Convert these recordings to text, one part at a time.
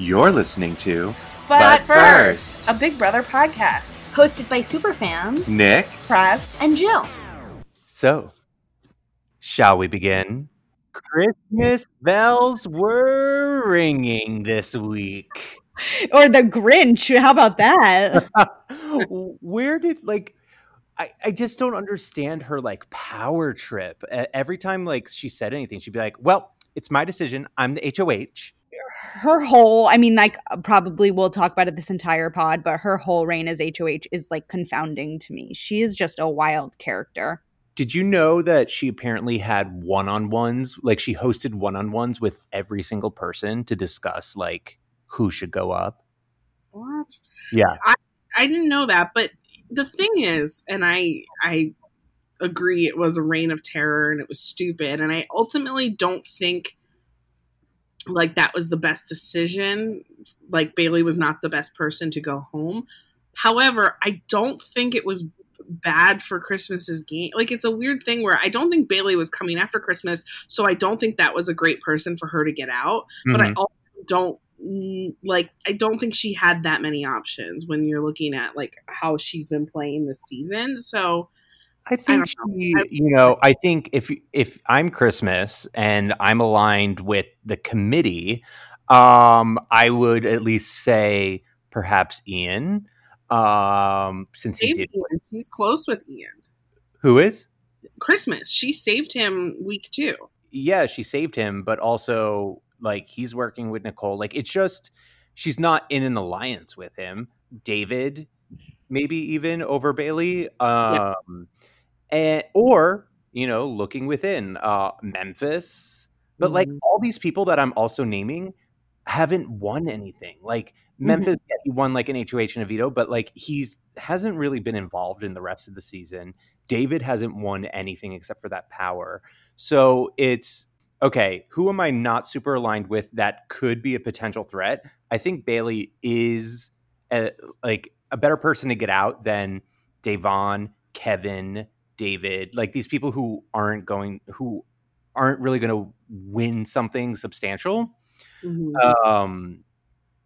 You're listening to But, But first, First. a Big Brother podcast. hosted by superfans Nick. Praz. and Jill. So, shall we begin? Christmas bells were ringing this week. Or the Grinch. How about that? Where did like I, I just don't understand her like power trip. Every time like she said anything, she'd be like, "Well, it's my decision. I'm the HOH." Her whole, I mean, like, uh, probably we'll talk about it this entire pod, but her whole reign as HOH is like confounding to me. She is just a wild character. Did you know that she apparently had one-on-ones, like she hosted one-on-ones with every single person to discuss like who should go up? What? Yeah. I didn't know that, but the thing is, and I I agree it was a reign of terror and it was stupid, and I ultimately don't think like that was the best decision. Like Bailey was not the best person to go home. However, I don't think it was bad for Christmas's game. Like it's a weird thing where I don't think Bailey was coming after Christmas, so I don't think that was a great person for her to get out. But I Mhm. also don't like I don't think she had that many options when you're looking at like how she's been playing this season. So I think don't she, you know, I think if if I'm Christmas and I'm aligned with the committee, um, I would at least say perhaps Ian, um, since he did. Ian. He's close with Ian. Who is? Christmas. She saved him week two. Yeah, she saved him, but also like he's working with Nicole. Like it's just she's not in an alliance with him. David, maybe even over Bailey, um, and or you know, looking within uh, Memphis. But like Mhm. all these people that I'm also naming haven't won anything. Like Memphis, yeah, he won like an HOH and a veto, but like he's hasn't really been involved in the rest of the season. David hasn't won anything except for that power. So it's okay. Who am I not super aligned with that could be a potential threat? I think Bailey is a, like a better person to get out than Davon, Kevin, David, like these people who aren't going, who aren't really going to win something substantial. Mhm. Um,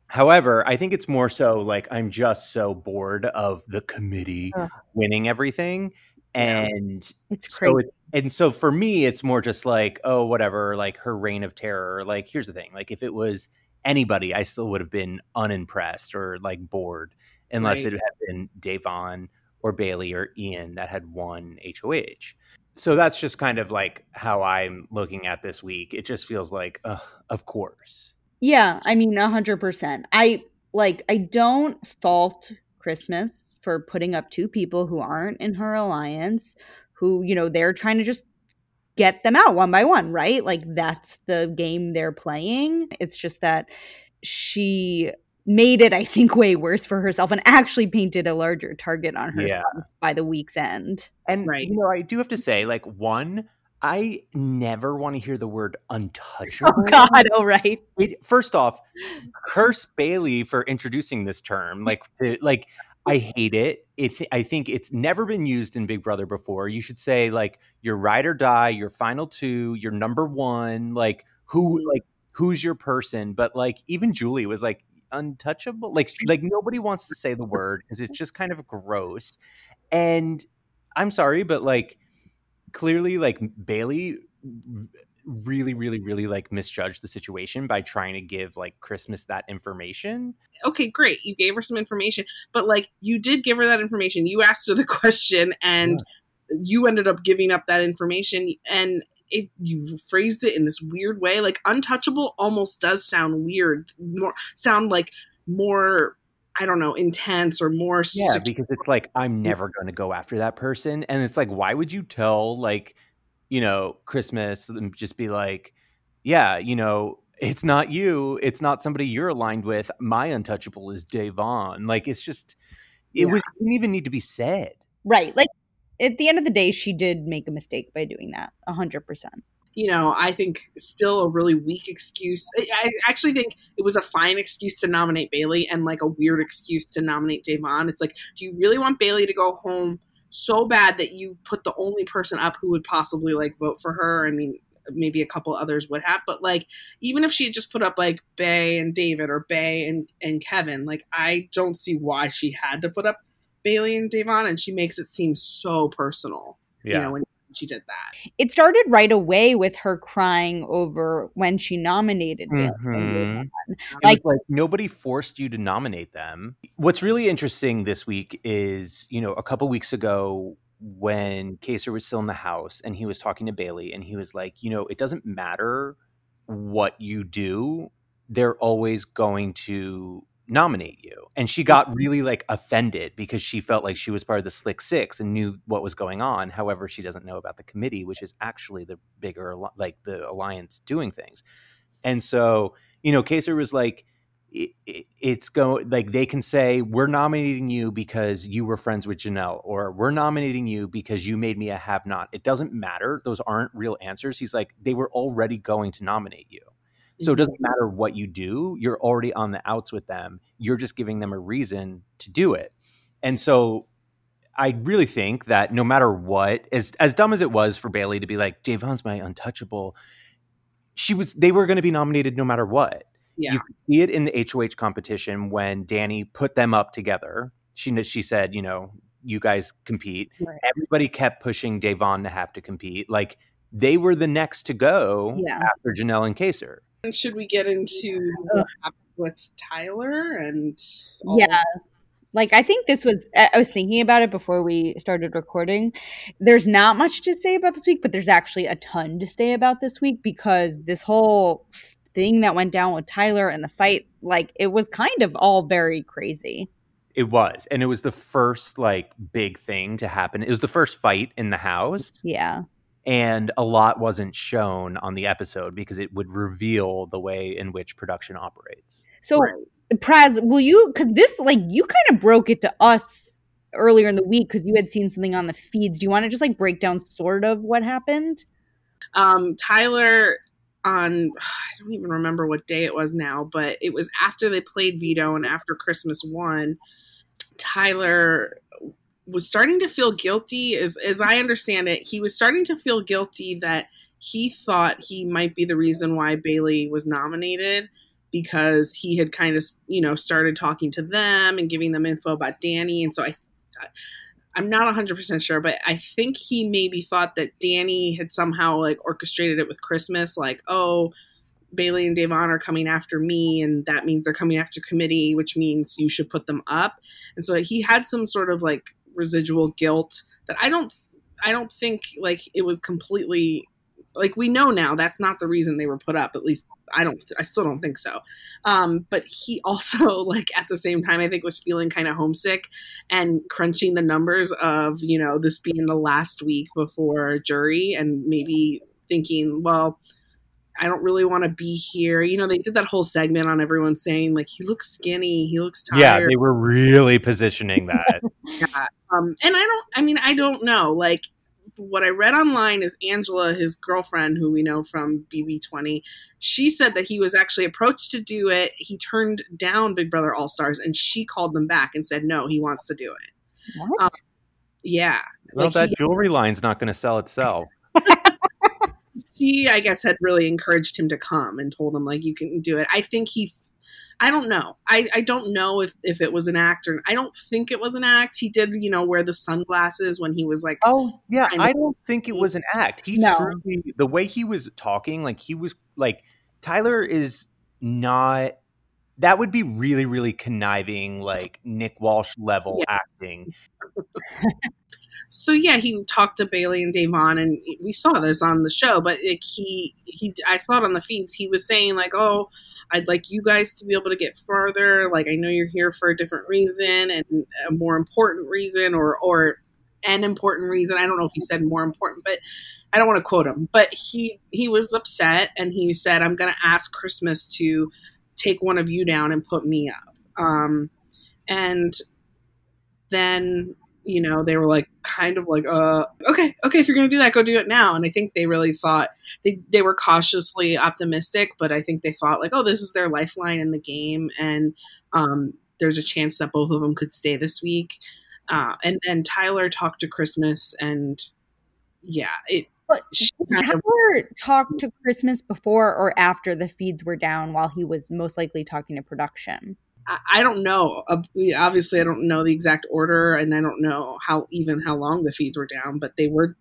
however, I think it's more so like I'm just so bored of the committee Ugh. winning everything, and It's so crazy. it, and so for me, it's more just like oh whatever, like her reign of terror. Like here's the thing, like if it was anybody, I still would have been unimpressed or like bored, unless Right. it had been Davon or Bailey or Ian that had won HOH. So that's just kind of like how I'm looking at this week. It just feels like, ugh, of course. Yeah, I mean, a hundred percent. I like. I don't fault Christmas for putting up two people who aren't in her alliance, who you know they're trying to just get them out one by one, right? Like that's the game they're playing. It's just that she made it, I think, way worse for herself and actually painted a larger target on herself Yeah. by the week's end. And Right. you know, I do have to say, like, one, I never want to hear the word untouchable. Oh God! Oh right. It, first off, curse Bailey for introducing this term. Like, to, like I hate it. It. I think it's never been used in Big Brother before. You should say like your ride or die, your final two, your number one. Like who, Mhm. like who's your person? But like even Julie was like untouchable. Like like nobody wants to say the word because it's just kind of gross. And I'm sorry, but like clearly, like Bailey really, really, really like misjudged the situation by trying to give like Christmas that information. okay, great. You gave her some information, but like you did give her that information. You asked her the question and you ended up giving up that information and it you phrased it in this weird way. Like untouchable almost does sound weird. More sound like more I don't know, intense or more Yeah, sec- because it's like I'm never going to go after that person, and it's like, why would you tell like, you know, Christmas and just be like, yeah, you know, it's not you, it's not somebody you're aligned with. My untouchable is Davon. Like, it's just, it Yeah. was it didn't even need to be said. Right. Like at the end of the day, she did make a mistake by doing that. A hundred percent. you know, I think still a really weak excuse. I, actually think it was a fine excuse to nominate Bailey and like a weird excuse to nominate Davon. It's like, do you really want Bailey to go home so bad that you put the only person up who would possibly like vote for her? I mean, maybe a couple others would have. But like, even if she had just put up like Bay and David or Bay and and Kevin, like I don't see why she had to put up Bailey and Davon, and she makes it seem so personal. Yeah. You know, when she did that. It started right away with her crying over when she nominated Bailey. and Mhm. Davon. Like- like nobody forced you to nominate them. What's really interesting this week is, you know, a couple weeks ago when Kaysar was still in the house and he was talking to Bailey and he was like, you know, it doesn't matter what you do, they're always going to nominate you. And she got really like offended because she felt like she was part of the Slick Six and knew what was going on. However, she doesn't know about the committee, which is actually the bigger, like the alliance doing things. And so, you know, Kaysar was like, it, it- it's going like they can say we're nominating you because you were friends with Janelle, or we're nominating you because you made me a have not. It doesn't matter; those aren't real answers. He's like, they were already going to nominate you, so it doesn't mm-hmm. matter what you do. You're already on the outs with them. You're just giving them a reason to do it, and so. I really think that no matter what, as as dumb as it was for Bailey to be like, Davon's my untouchable, she was they were going to be nominated no matter what. Yeah. You could see it in the HOH competition when Danny put them up together. She she said, you know, you guys compete. Right. Everybody kept pushing Davon to have to compete. Like they were the next to go Yeah. after Janelle and Kaysar. And should we get into what happened with Tyler and all Yeah. Like I think this was I I was thinking about it before we started recording. There's not much to say about this week, but there's actually a ton to say about this week because this whole thing that went down with Tyler and the fight, like it was kind of all very crazy. It was, and it was the first like big thing to happen. It was the first fight in the house, Yeah. And a lot wasn't shown on the episode because it would reveal the way in which production operates. So Right. Praz, will you cuz this like you kind of broke it to us earlier in the week cuz you had seen something on the feeds. Do you want to just like break down sort of what happened? um, Tyler on I don't even remember what day it was now, but it was after they played veto and after Christmas won. Tyler was starting to feel guilty, as as I understand it. He was starting to feel guilty that he thought he might be the reason why Bailey was nominated because he had kind of you know started talking to them and giving them info about Danny, and so I. I'm not 100% sure, but I think he maybe thought that Danny had somehow like orchestrated it with Christmas, like, oh, Bailey and Davon are coming after me, and that means they're coming after committee, which means you should put them up. And so he had some sort of like residual guilt that I don't I don't think like it was completely like we know now that's not the reason they were put up. At least I don't I still don't think so. Um, but he also like at the same time I think was feeling kind of homesick and crunching the numbers of you know this being the last week before jury and maybe thinking well i don't really want to be here you know they did that whole segment on everyone saying like he looks skinny he looks tired Yeah, they were really positioning that. Yeah. um and i don't i mean i don't know like what i read online is angela his girlfriend who we know from bb20 she said that he was actually approached to do it he turned down big brother all stars and she called them back and said no he wants to do it What? yeah well, Like, that he- jewelry line's not going to sell itself. She i guess had really encouraged him to come and told him like you can do it i think he i don't know i i don't know if if it was an act or i don't think it was an act he did you know wear the sunglasses when he was like Oh, yeah. kind of- I don't think it was an act. He No. truly, the way he was talking, like he was like, Tyler is not, that would be really, really conniving, like Nick Walsh level acting. so yeah he talked to bailey and davon and we saw this on the show but like he he i saw it on the feeds. He was saying like oh i'd like you guys to be able to get further. Like i know you're here for a different reason and a more important reason or or an important reason. I don't know if he said more important but i don't want to quote him. But he he was upset and he said i'm going to ask christmas to take one of you down and put me up. Um and then you know they were like kind of like uh okay okay if you're gonna do that go do it now and i think they really thought they, they were cautiously optimistic but i think they thought like oh this is their lifeline in the game and um there's a chance that both of them could stay this week uh and then tyler talked to christmas and yeah it But she did kind of Tyler talk to Christmas before or after the feeds were down while he was most likely talking to production? I, I don't know. Uh, Obviously, I don't know the exact order, and I don't know how even how long the feeds were down, but they were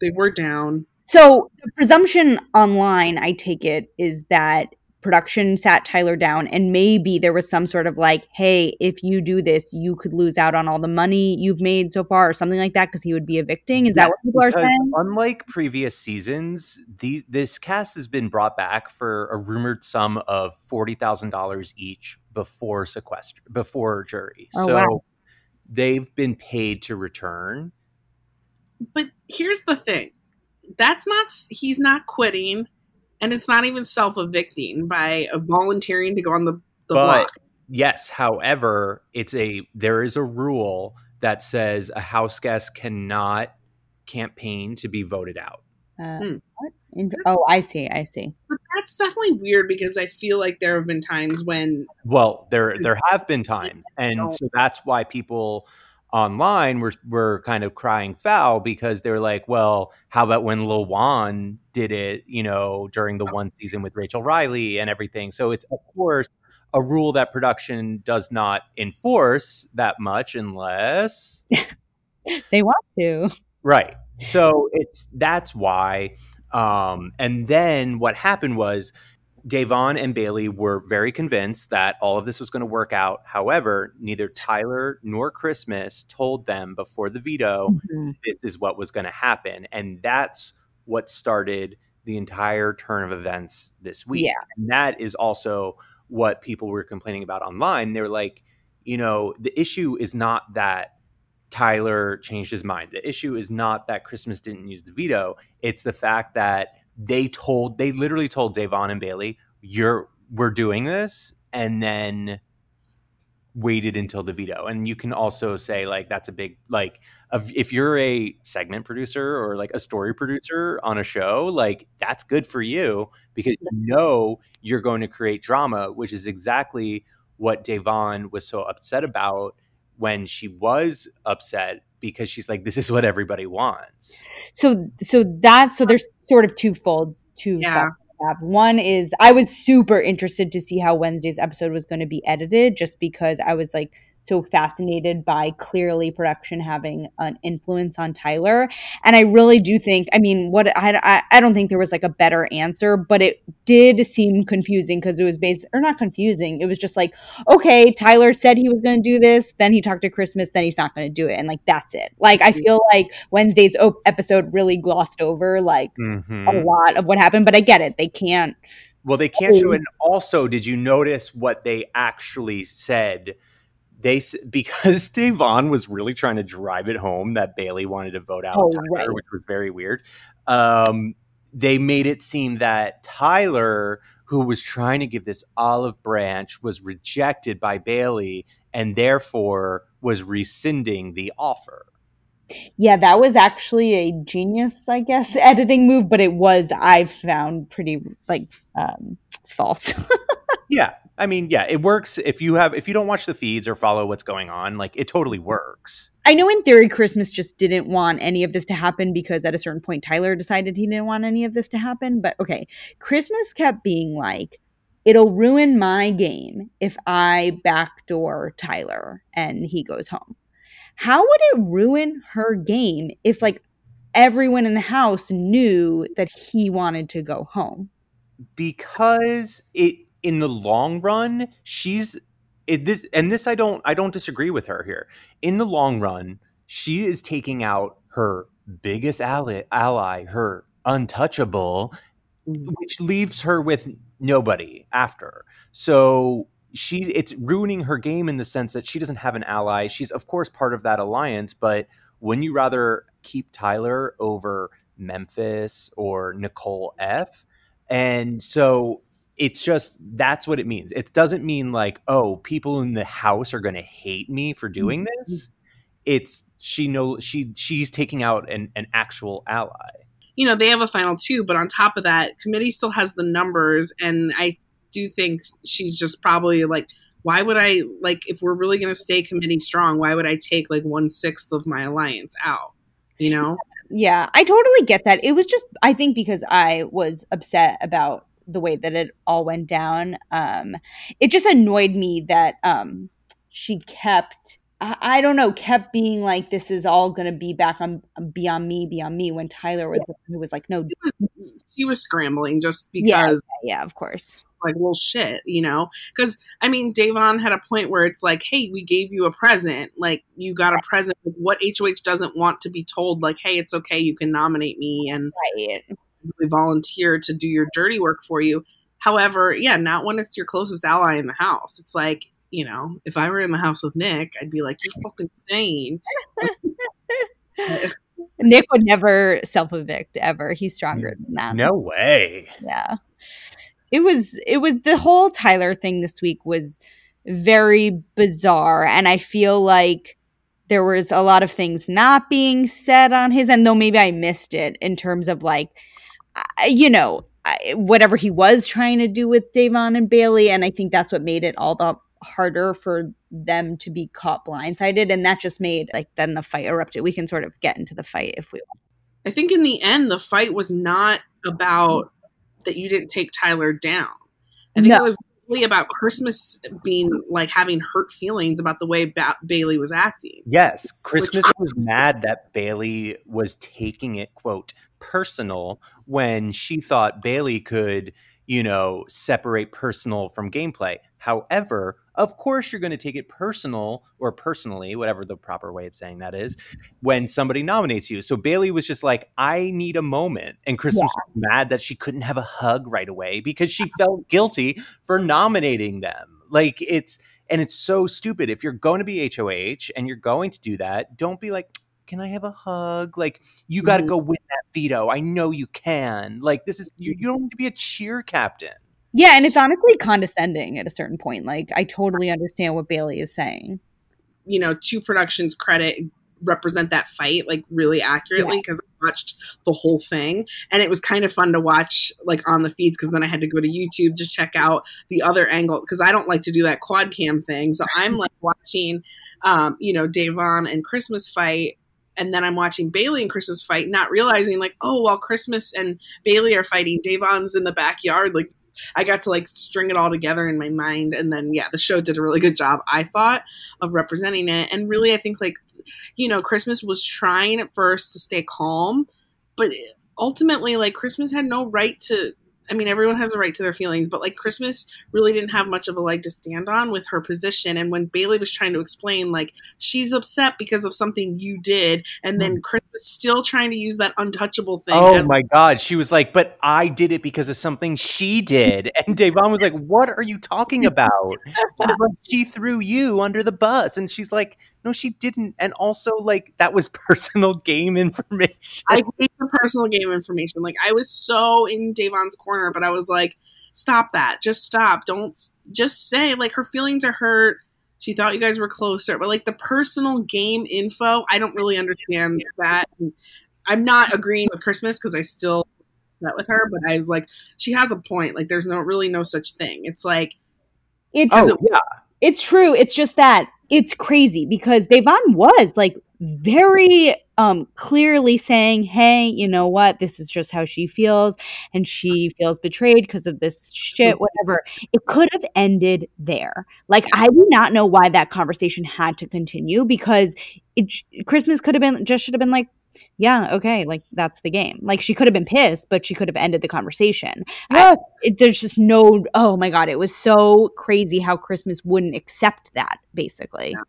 they were down. So the presumption online, I take it, is that production sat Tyler down and maybe there was some sort of like, hey, if you do this, you could lose out on all the money you've made so far or something like that because he would be evicting. Is that what people are saying? Unlike previous seasons, these this cast has been brought back for a rumored sum of forty thousand dollars each before sequester before jury. Oh, so wow. they've been paid to return. But here's the thing: that's not he's not quitting, and it's not even self evicting by volunteering to go on the the But- block. Yes, however, it's a there is a rule that says a house guest cannot campaign to be voted out. Uh, Hmm. What? Oh, I see. I see. But that's definitely weird because I feel like there have been times when Well, there there have been times, and so that's why people online were were kind of crying foul because they're like, well, how about when Lil Juan did it, you know, during the oh. one season with Rachel Reilly and everything? So it's of course a rule that production does not enforce that much unless They want to. Right. So it's that's why. Um, and then what happened was Davon and Bailey were very convinced that all of this was going to work out. However, neither Tyler nor Christmas told them before the veto Mhm. this is what was going to happen. And that's what started the entire turn of events this week. Yeah. And that is also what people were complaining about online. They were like, you know, the issue is not that Tyler changed his mind. The issue is not that Christmas didn't use the veto. It's the fact that they told, they literally told Davon and Bailey, you're, we're doing this. And then waited until the veto. And you can also say like, that's a big, like, if you're a segment producer or like a story producer on a show, like that's good for you because you know you're going to create drama, which is exactly what Davon was so upset about when she was upset because she's like, this is what everybody wants. So, so that so there's sort of two folds. Two Yeah. have. One is I was super interested to see how Wednesday's episode was going to be edited, just because I was like so fascinated by clearly production having an influence on Tyler. And I really do think, I mean, what I, I, I don't think there was like a better answer, but it did seem confusing because it was based, or not confusing. It was just like, okay, Tyler said he was going to do this, then he talked to Christmas, then he's not going to do it. And like, that's it. Like, I feel like Wednesday's op- episode really glossed over like Mhm. a lot of what happened, but I get it. They can't. Well, they can't show it. And also, did you notice what they actually said? They because Davon was really trying to drive it home that Bailey wanted to vote out Oh, Tyler, right. which was very weird. Um, they made it seem that Tyler, who was trying to give this olive branch, was rejected by Bailey and therefore was rescinding the offer. Yeah, that was actually a genius, I guess, editing move, but it was I found pretty like um, false. Yeah, I mean, yeah, it works if you have if you don't watch the feeds or follow what's going on. Like, it totally mm-hmm. works. I know in theory Christmas just didn't want any of this to happen because at a certain point Tyler decided he didn't want any of this to happen. But okay, Christmas kept being like, it'll ruin my game if I backdoor Tyler and he goes home. How would it ruin her game if like everyone in the house knew that he wanted to go home? because it in the long run she's it, this and this i don't i don't disagree with her here. In the long run she is taking out her biggest ally, ally her untouchable mm-hmm. which leaves her with nobody after. So she it's ruining her game in the sense that she doesn't have an ally. She's of course part of that alliance but wouldn't you rather keep tyler over memphis or nicole f? And so it's just that's what it means. It doesn't mean like, oh, people in the house are going to hate me for doing mm-hmm. this. It's she know she she's taking out an, an actual ally. you know, they have a final two, but on top of that, committee still has the numbers, and I do think she's just probably like, why would I like if we're really going to stay committee strong? Why would I take like one sixth of my alliance out? You know, Yeah, I totally get that. It was just I think because I was upset about the way that it all went down. Um it just annoyed me that um she kept I, I don't know, kept being like this is all going to be back on beyond me, beyond me when Tyler was the one who was like no She was, she was scrambling just because. yeah, yeah, of course. like well shit you know because i mean davon had a point where it's like hey we gave you a present like you got a present what hoh doesn't want to be told like hey it's okay you can nominate me and Right. Really volunteer to do your dirty work for you however yeah not when it's your closest ally in the house it's like you know if i were in the house with nick i'd be like you're fucking insane Nick would never self evict ever. He's stronger than that. No way. yeah it was it was the whole tyler thing this week was very bizarre and i feel like there was a lot of things not being said on his end though maybe i missed it in terms of like I- you know whatever he was trying to do with davon and bailey and i think that's what made it all the harder for them to be caught blindsided and that just made like then the fight erupted. We can sort of get into the fight if we want. I think in the end the fight was not about that you didn't take tyler down. I think No. it was really about christmas being like having hurt feelings about the way ba- bailey was acting. Yes, Christmas was mad that Bailey was taking it, quote, personal when she thought Bailey could, you know, separate personal from gameplay. However, of course, you're going to take it personal or personally, whatever the proper way of saying that is, when somebody nominates you. So Bailey was just like, I need a moment. And Christmas was mad that she couldn't have a hug right away because she felt guilty for nominating them. Like, it's, and it's so stupid. If you're going to be HOH and you're going to do that, don't be like, can I have a hug? Like, you got to go win that veto. I know you can. Like, this is, you, you don't need to be a cheer captain. Yeah, and it's honestly condescending at a certain point. Like I totally understand what Bailey is saying. you know two productions credit represent that fight like really accurately because i watched the whole thing and it was kind of fun to watch like on the feeds because then i had to go to youtube to check out the other angle because i don't like to do that quad cam thing so i'm like watching um you know davon and christmas fight and then I'm watching Bailey and Christmas fight, not realizing like, oh, while Christmas and Bailey are fighting, Davon's in the backyard. Like, I got to like string it all together in my mind, and then yeah, the show did a really good job, I thought, of representing it. And really, I think like, you know, Christmas was trying at first to stay calm, but ultimately, like, Christmas had no right to. I mean, everyone has a right to their feelings, but like Christmas really didn't have much of a leg to stand on with her position. And when Bailey was trying to explain, like, she's upset because of something you did, and then hmm. Chris was still trying to use that untouchable thing. Oh as- my God. She was like, but I did it because of something she did. And Davon was like, what are you talking about? He was like, she threw you under the bus. And she's like, no, she didn't. And also, like, that was personal game information. I hate the personal game information. Like I was so in Davon's corner, but I was like, stop that. Just stop. Don't just say like her feelings are hurt. She thought you guys were closer, but like the personal game info, I don't really understand that. And I'm not agreeing with Christmas because I still met with her, but I was like, she has a point. Like there's no really no such thing. It's like It's Oh, yeah. it's true. It's just that it's crazy because Devon was like very um clearly saying, "Hey, you know what? This is just how she feels and she feels betrayed because of this shit whatever." It could have ended there. Like I do not know why that conversation had to continue because it Christmas could have been just should have been like yeah, okay, like that's the game. Like she could have been pissed, but she could have ended the conversation. I- it, there's just no oh my god it was so crazy how christmas wouldn't accept that basically Yeah.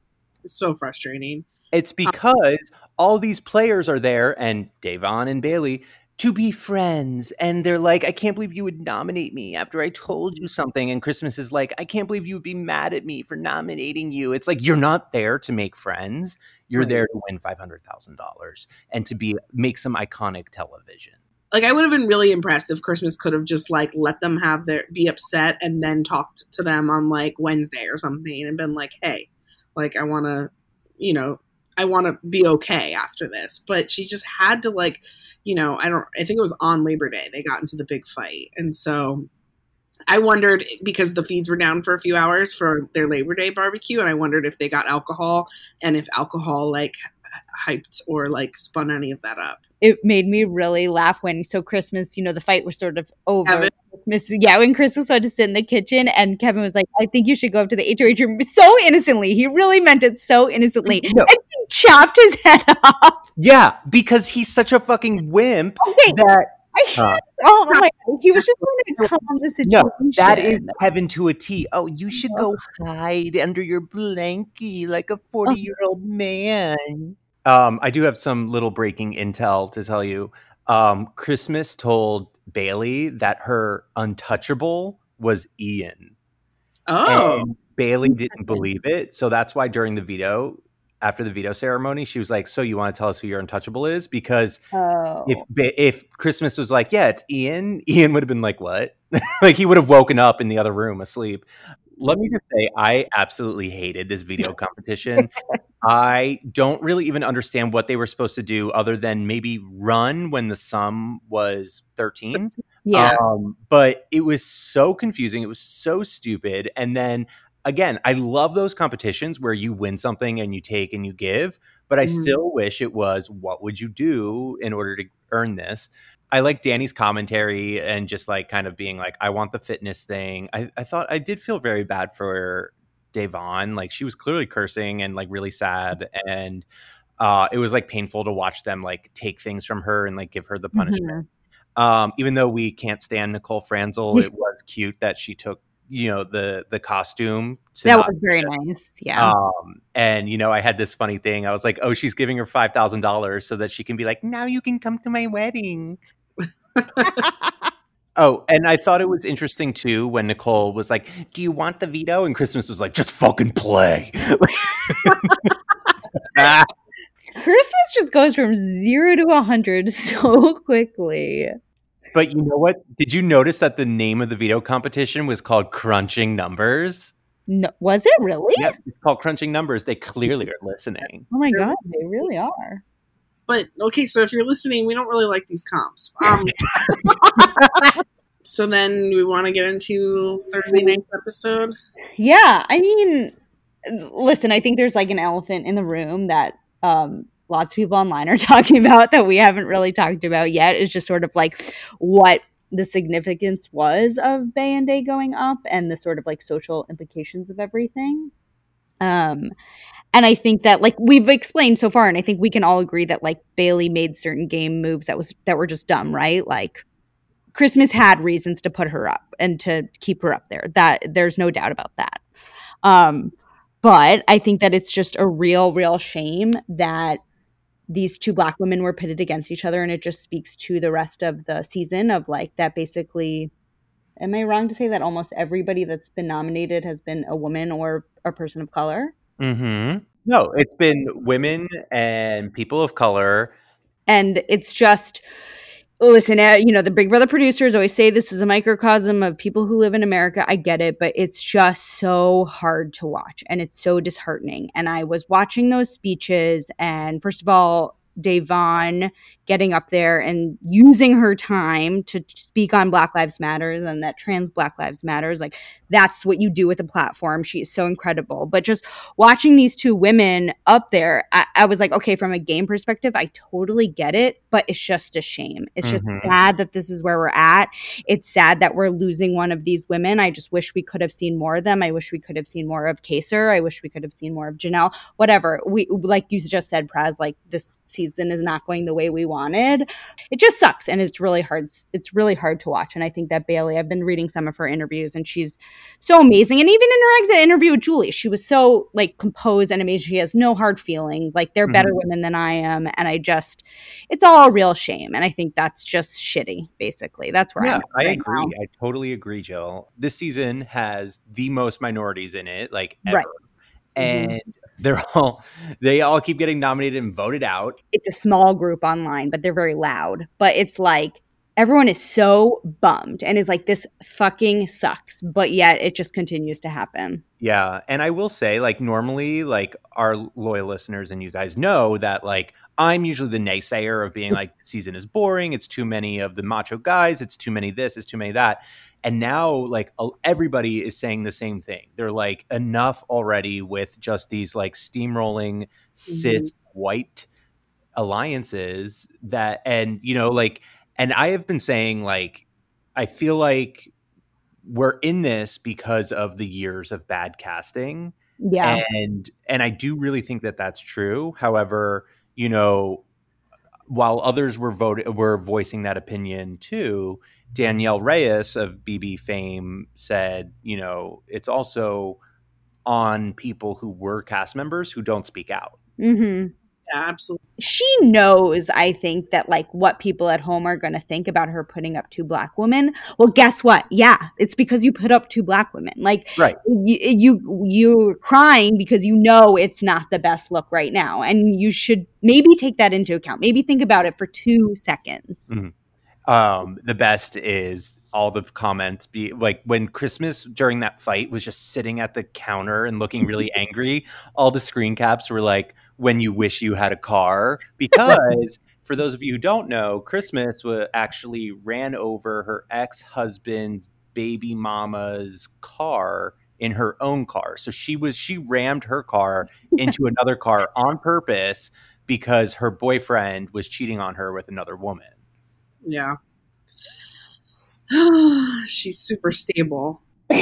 it's so frustrating. It's um because all these players are there and Davon and Bailey to be friends. And they're like, I can't believe you would nominate me after I told you something. And Christmas is like, I can't believe you would be mad at me for nominating you. It's like you're not there to make friends. You're Right. there to win five hundred thousand dollars and to be make some iconic television. like I would have been really impressed if Christmas could have just like let them have their be upset and then talked to them on like Wednesday or something and been like, "Hey, like I want to, you know, I want to be okay after this." But she just had to like, you know, I don't I think it was on Labor Day they got into the big fight. And so I wondered because the feeds were down for a few hours for their Labor Day barbecue and I wondered if they got alcohol and if alcohol like hyped or like spun any of that up. it made me really laugh when so Christmas, you know, the fight was sort of over. Kevin? Christmas, yeah, when Christmas went to sit in the kitchen and Kevin was like, I think you should go up to the HOH room so innocently. He really meant it so innocently. No. And he chopped his head off. Yeah, because he's such a fucking wimp Okay. that I Uh, oh my god. He was just trying to calm the situation. No, that is heaven to a T. Oh, you should go hide under your blankie like a 40 year old man. Um, I do have some little breaking intel to tell you. Um, Christmas told Bailey that her untouchable was Ian. Oh, And Bailey didn't believe it. So that's why during the veto, after the veto ceremony, she was like, So you want to tell us who your untouchable is? Because Oh. if if Christmas was like, yeah, it's Ian, Ian would have been like, what? like he would have woken up in the other room asleep. Let me just say, I absolutely hated this veto competition. I don't really even understand what they were supposed to do other than maybe run when the sum was 13. yeah. Um, but it was so confusing. It was so stupid. And then again, I love those competitions where you win something and you take and you give, but I Mhm. still wish it was what would you do in order to earn this? I like Danny's commentary and just like kind of being like, I want the fitness thing. I, I thought I did feel very bad for Devon. Like she was clearly cursing and like really sad. And uh, it was like painful to watch them like take things from her and like give her the punishment. Um, even though we can't stand Nicole Franzel, it was cute that she took, you know, the the costume. that was very nice. Yeah. Um, and you know, I had this funny thing. I was like, "Oh, she's giving her five thousand dollars so that she can be like, now you can come to my wedding." Oh, and I thought it was interesting too when Nicole was like, "Do you want the veto?" and Christmas was like, "Just fucking play." Christmas just goes from zero to a hundred so quickly. But you know what? Did you notice that the name of the veto competition was called Crunching Numbers? No, was it really? Yep, it's called Crunching Numbers. They clearly are listening. Oh my god, they really are. but okay. So if you're listening, we don't really like these comps. Um, so then we want to get into Thursday night's episode. Yeah, I mean, listen, I think there's like an elephant in the room that um lots of people online are talking about that we haven't really talked about yet. Is just sort of like what the significance was of Bay and Day going up and the sort of like social implications of everything. Um and I think that like we've explained so far and I think we can all agree that like Bailey made certain game moves that was that were just dumb, right? Like Christmas had reasons to put her up and to keep her up there. That there's no doubt about that. Um, but I think that it's just a real, real shame that these two black women were pitted against each other, and it just speaks to the rest of the season of like that. Basically, am I wrong to say that almost everybody that's been nominated has been a woman or a person of color? Mm-hmm. No, it's been women and people of color. and it's just listen uh, you know the big brother producers always say this is a microcosm of people who live in america. I get it but it's just so hard to watch and it's so disheartening and i was watching those speeches and first of all Devon getting up there and using her time to speak on Black Lives Matters and that trans Black Lives Matters. Like that's what you do with a platform. She is so incredible. But just watching these two women up there, I, I was like, okay, from a game perspective, I totally get it, but it's just a shame. It's just Mhm. sad that this is where we're at. It's sad that we're losing one of these women. I just wish we could have seen more of them. I wish we could have seen more of Kaysar. I wish we could have seen more of Janelle. Whatever. We like you just said, Praz, like this season is not going the way we wanted. It just sucks and it's really hard. It's really hard to watch. And I think that Bailey, I've been reading some of her interviews and she's so amazing. And even in her exit interview with Julie, she was so like composed and amazing. She has no hard feelings. Like they're better mm-hmm. women than I am. And I just, it's all a real shame. And I think that's just shitty, basically. That's where Yeah, I right agree. now. I totally agree, Jill. This season has the most minorities in it, like ever. Right. Mm-hmm. And they're all they all keep getting nominated and voted out. It's a small group online, but they're very loud. But it's like everyone is so bummed and is like, this fucking sucks. But yet it just continues to happen. Yeah, and I will say, like, normally, like, our loyal listeners and you guys know that, like, I'm usually the naysayer of being like, the season is boring. It's too many of the macho guys. It's too many this. It's too many that. And now, like, everybody is saying the same thing. They're like, enough already with just these like steamrolling mm-hmm. cis white alliances that and you know like and I have been saying like I feel like we're in this because of the years of bad casting Yeah. and and I do really think that that's true. However, you know, while others were voting were voicing that opinion too, Danielle Reyes of BB fame said, you know, it's also on people who were cast members who don't speak out. hmm Yeah, absolutely. She knows, I think, that like what people at home are going to think about her putting up two black women. Well, guess what? Yeah, it's because you put up two black women. Like, Right. you, you you're crying because you know it's not the best look right now, and you should maybe take that into account. Maybe think about it for two seconds. Um, the best is all the comments be like when Christmas during that fight was just sitting at the counter and looking really angry. All the screen caps were like, "When you wish you had a car," because for those of you who don't know, Christmas wa- actually ran over her ex husband's baby mama's car in her own car. So she was she rammed her car into another car on purpose because her boyfriend was cheating on her with another woman. Yeah. She's super stable. yeah,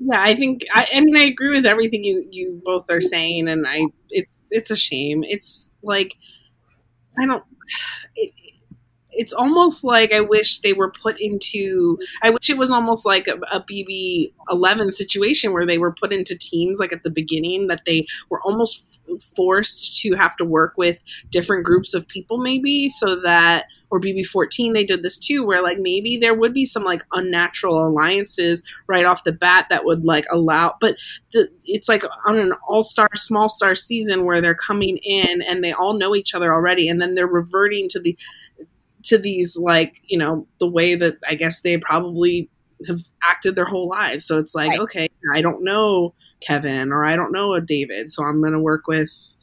I think I, I mean I agree with everything you you both are saying, and I it's it's a shame. It's like I don't. It, it's almost like I wish they were put into. I wish it was almost like a, a BB eleven situation where they were put into teams like at the beginning that they were almost f- forced to have to work with different groups of people, maybe so that or BB fourteen they did this too, where like maybe there would be some like unnatural alliances right off the bat that would like allow, but the, it's like on an all star, small star season where they're coming in and they all know each other already, and then they're reverting to the to these like you know the way that I guess they probably have acted their whole lives. So it's like Right. okay, I don't know Kevin or I don't know a David, so I'm going to work with.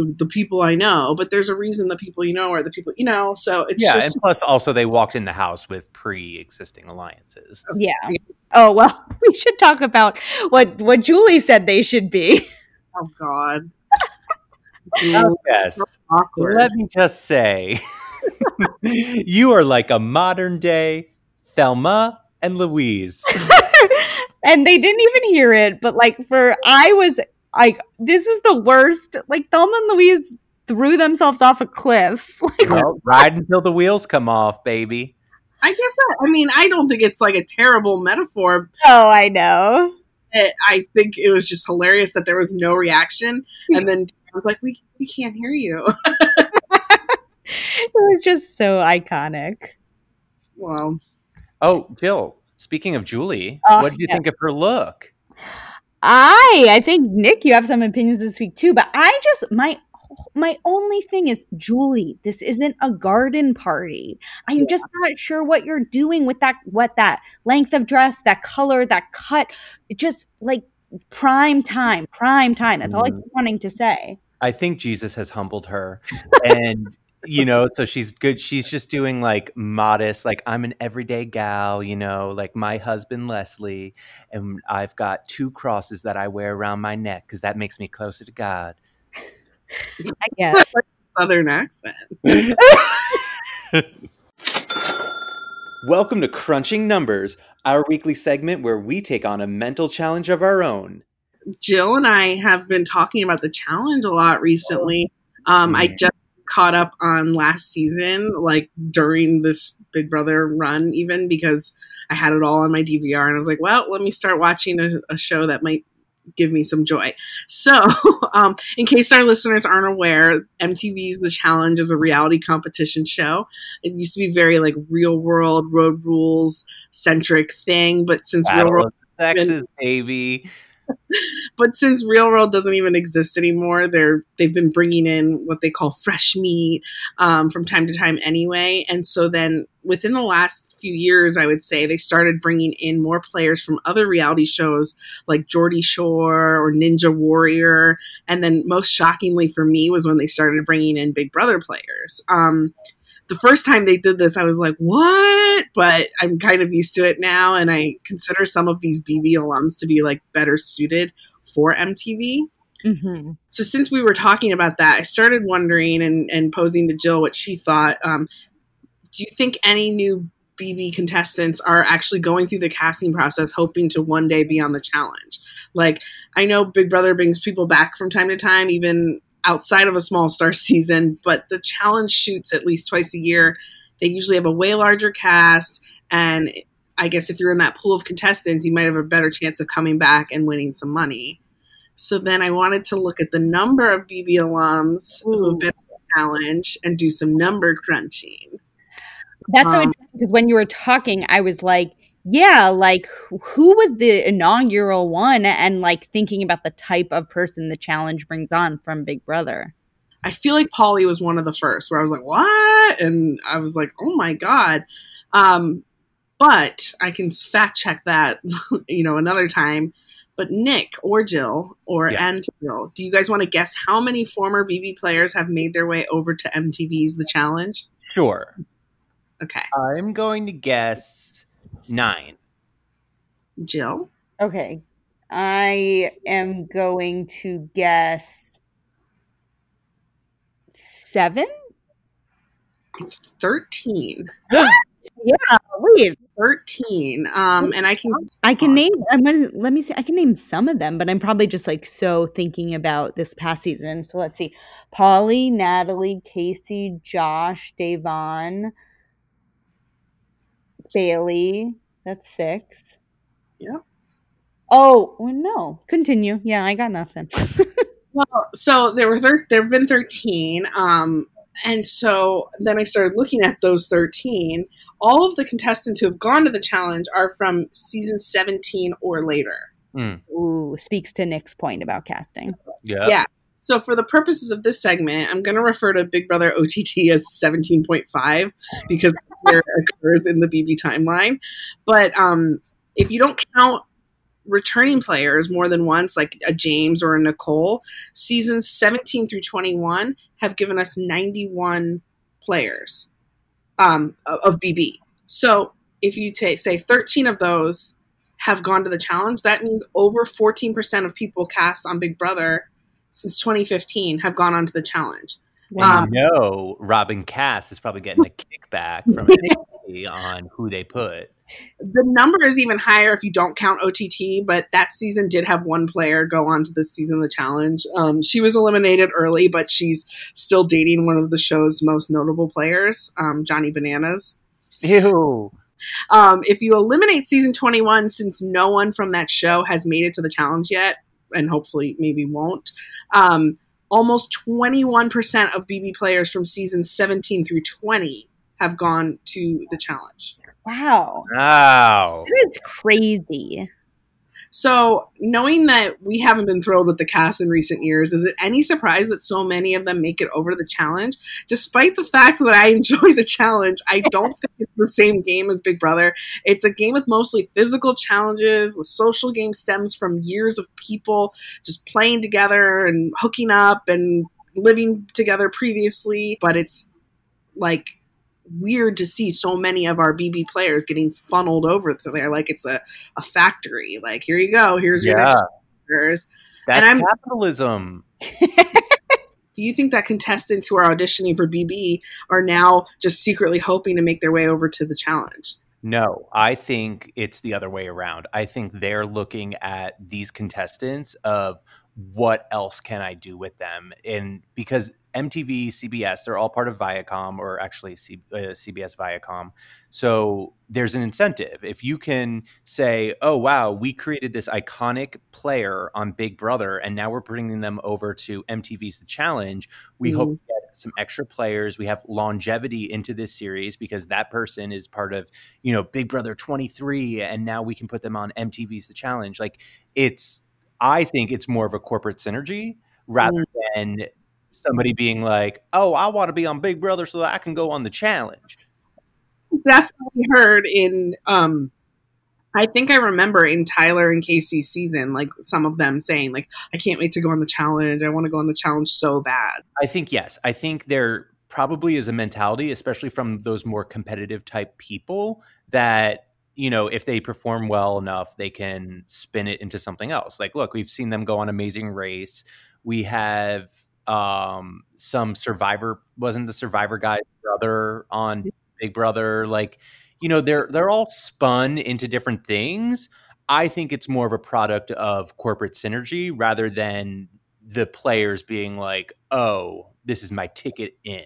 The, the people I know, but there's a reason the people you know are the people you know. So it's yeah, just and plus also they walked in the house with pre-existing alliances. Oh, yeah. Oh well, we should talk about what what Julie said they should be. oh god, Oh, yes. awkward. Let me just say, you are like a modern day Thelma and Louise. and they didn't even hear it, but like for I was like, this is the worst. Like Thelma and Louise threw themselves off a cliff. Like Well, ride until the wheels come off, baby. I guess that, I mean I don't think it's like a terrible metaphor. oh, I know. I- I think it was just hilarious that there was no reaction, and then I was like, "We we can't hear you." It was just so iconic. well, Oh, Jill. Speaking of Julie, Oh, what do you yeah. think of her look? I I think Nick, you have some opinions this week too, but I just my my only thing is Julie, this isn't a garden party. I'm just not sure what you're doing with that what that length of dress, that color, that cut. Just like prime time, prime time. That's all I Mhm. keep wanting to say. I think Jesus has humbled her. And you know, so she's good. She's just doing like modest, like I'm an everyday gal, you know, like my husband Leslie, and I've got two crosses that I wear around my neck because that makes me closer to God. I guess. southern accent. Welcome to Crunching Numbers, our weekly segment where we take on a mental challenge of our own. Jill and I have been talking about the challenge a lot recently. Um, I Mhm. just caught up on last season, like during this Big Brother run, even because I had it all on my DVR, and I was like, well, let me start watching a, a show that might give me some joy. So, um, in case our listeners aren't aware, MTV's The Challenge is a reality competition show. It used to be very like real world, road rules centric thing, but since real world Sexes, baby. but since real world doesn't even exist anymore they're they've been bringing in what they call fresh meat um, from time to time anyway. And so then within the last few years i would say they started bringing in more players from other reality shows like geordie shore or ninja warrior. And then most shockingly for me was when they started bringing in big brother players. Um, the first time they did this, I was like, what? But I'm kind of used to it now. And I consider some of these BB alums to be like better suited for MTV. Mm-hmm. So since we were talking about that, I started wondering and, and posing to Jill what she thought. Um, do you think any new BB contestants are actually going through the casting process hoping to one day be on the challenge? Like, I know Big Brother brings people back from time to time, even outside of a small star season, but the challenge shoots at least twice a year. They usually have a way larger cast. And I guess if you're in that pool of contestants, you might have a better chance of coming back and winning some money. So then I wanted to look at the number of BB alums who have been on the challenge and do some number crunching. That's so Um, interesting because when you were talking, I was like, yeah, like who was the inaugural one and like thinking about the type of person the challenge brings on from Big Brother. I feel like Paulie was one of the first where I was like, what? And I was like, oh my God. Um, but I can fact check that, you know, another time. But Nick or Jill or Yeah. and Jill, do you guys want to guess how many former BB players have made their way over to MTV's The Challenge? Sure. Okay. I'm going to guess nine. Jill? Okay. I am going to guess seven. It's 13. Yeah, wait. 13. Um, and I can I can name. I'm gonna let me see. I can name some of them, but I'm probably just like so thinking about this past season. So let's see: Paulie, Natalie, Kaycee, Josh, Davon, Bayleigh. That's six. Yeah. Oh no. Continue. Yeah, I got nothing. Well, so there were thir- there have been thirteen, um, and so then I started looking at those thirteen. All of the contestants who have gone to the challenge are from season seventeen or later. Ooh, speaks to Nick's point about casting. Yeah. Yeah. So for the purposes of this segment, I'm going to refer to Big Brother OTT as 17.5 because it occurs in the BB timeline. But um, if you don't count returning players more than once, like a James or a Nicole, seasons 17 through 21 have given us 91 players um, of BB. So if you take, say 13 of those have gone to the challenge, that means over 14% of people cast on Big Brother since 2015 have gone on to the challenge. And Um, you know, Robyn Kass is probably getting a kickback from on who they put. The number is even higher if you don't count OTT, but that season did have one player go on to this season of the challenge. Um, she was eliminated early, but she's still dating one of the show's most notable players, um, Johnny Bananas. Ew. Um, if you eliminate season 21, since no one from that show has made it to the challenge yet, and hopefully maybe won't, um, almost 21% of BB players from seasons 17 through 20 have gone to the challenge. Wow, Wow. that is crazy. So, knowing that we haven't been thrilled with the cast in recent years, is it any surprise that so many of them make it over the challenge? Despite the fact that I enjoy the challenge, I don't think it's the same game as Big Brother. It's a game with mostly physical challenges. The social game stems from years of people just playing together and hooking up and living together previously, but it's like weird to see so many of our BB players getting funneled over to there like it's a, a factory. Like, here you go, here's your Yeah. next players. That's I'm- capitalism. Do you think that contestants who are auditioning for BB are now just secretly hoping to make their way over to the challenge? No, I think it's the other way around. I think they're looking at these contestants of what else can I do with them? And because MTV, CBS, they're all part of Viacom or actually C, uh, CBS Viacom. So there's an incentive. If you can say, oh, wow, we created this iconic player on Big Brother and now we're bringing them over to MTV's The Challenge, we hope Mhm. to get some extra players. We have longevity into this series because that person is part of you know big brother 23 and now we can put them on mtv's the challenge like it's i think it's more of a corporate synergy rather than somebody being like oh i want to be on big brother so that i can go on the challenge Definitely heard in um I think I remember in Tyler and Kaycee's season, like some of them saying, like, I can't wait to go on the challenge. I want to go on the challenge so bad. i think yes i think there probably is a mentality especially from those more competitive type people that you know if they perform well enough they can spin it into something else like look we've seen them go on amazing race We have um some survivor wasn't the survivor guy's brother on Big Brother like you know they're they're all spun into different things. I think it's more of a product of corporate synergy rather than the players being like, "Oh, this is my ticket in."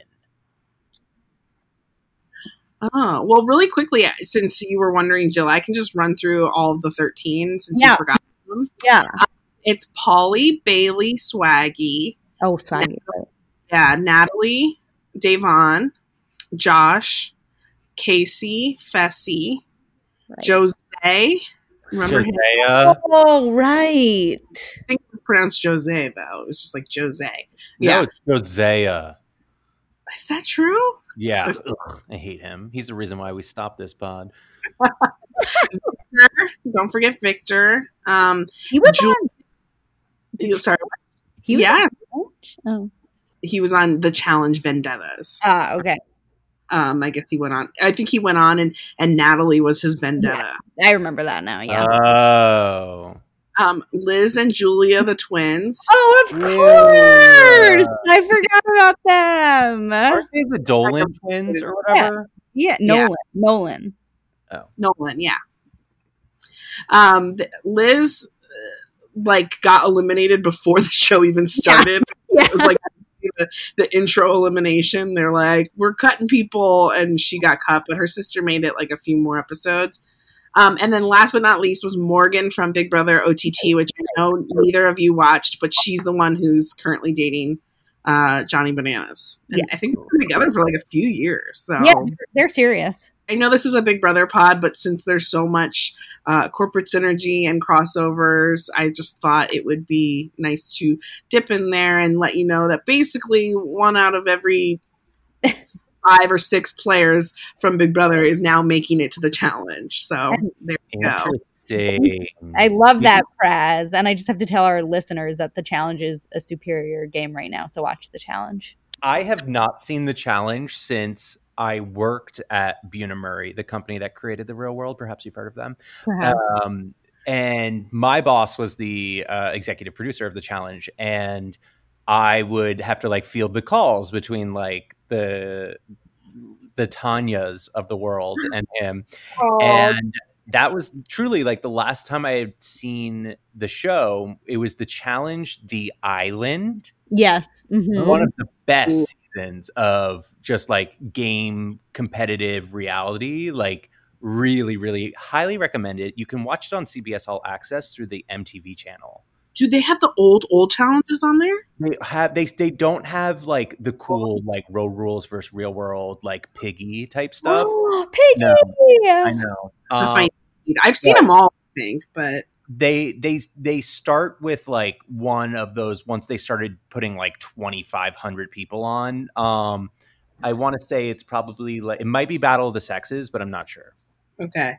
Oh, well, really quickly, uh, since you were wondering, Jill, I can just run through all of the 13 since Yeah. you forgot them. Yeah. Uh, it's Paulie, Bayleigh, Swaggy, Oh, swaggy. yeah, Natalie, Davon, Josh, Kaycee, Fessy, Right. Jose. Remember him? Oh, right. I think it was pronounced Jose, though. It was just like Jose. No, Yeah. it's Josiah. Is that true? Yeah, Ugh, I hate him. He's the reason why we stopped this pod. Don't forget Victor. Um, He was Jul- on. he- sorry, He was yeah, on Oh. he was on the Challenge Vendettas. Ah, okay. Um, I guess he went on. I think he went on, and and Natalie was his vendetta. I remember that now. Yeah. Oh, Um, Liz and Julia, the twins. oh, of yeah. course. I forgot about them. aren't they the Dolan twins or whatever? Yeah, Nolan. Nolan. Oh. Nolan, yeah. Um, Liz, uh, like, got eliminated before the show even started. Yeah. It was like the, the intro elimination. They're like, we're cutting people, and she got cut, but her sister made it like a few more episodes. Um, and then last but not least was Morgan from Big Brother OTT, which I know neither of you watched, but she's the one who's currently dating uh, Johnny Bananas. And Yeah. I think they've been together for like a few years. So Yeah, they're serious. I know this is a Big Brother pod, but since there's so much uh, corporate synergy and crossovers, I just thought it would be nice to dip in there and let you know that basically one out of every five or six players from Big Brother is now making it to the challenge. So there you go. Interesting. I love that, Praz. And I just have to tell our listeners that the challenge is a superior game right now. So watch the challenge. I have not seen the challenge since I worked at Bunim-Murray, the company that created the real world. Perhaps you've heard of them. Um, and my boss was the uh, executive producer of the challenge, and I would have to like field the calls between like the the Tanyas of the world and him, and that was truly like the last time I had seen the show. It was the challenge, the island, yes. Mhm. one of the best seasons of just like game competitive reality. Like really, really highly recommend it. You can watch it on CBS All Access through the MTV channel. Do they have the old old challenges on there? They have they they don't have like the cool like road rules versus real world like piggy type stuff. Oh, Piggy. No, I know. Um, I've seen yeah. them all, I think, but they they they start with like one of those once they started putting like 2500 people on um i want to say it's probably like it might be battle of the sexes but i'm not sure okay.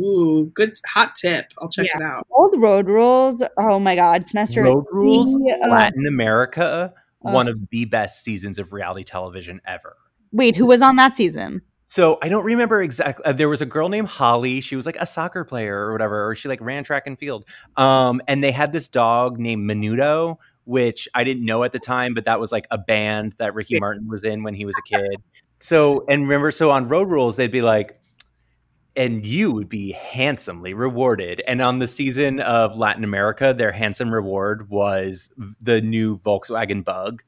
Ooh, good hot tip. I'll check it out. Old road rules. Oh my God. Semester. road rules uh, latin america uh, one of the best seasons of reality television ever Wait, who was on that season? So i don't remember exactly uh, there was a girl named holly she was like a soccer player or whatever or she like ran track and field um and they had this dog named menudo which i didn't know at the time but that was like a band that ricky martin was in when he was a kid. So and remember so on road rules they'd be like and you would be handsomely rewarded and on the season of latin america their handsome reward was the new volkswagen bug.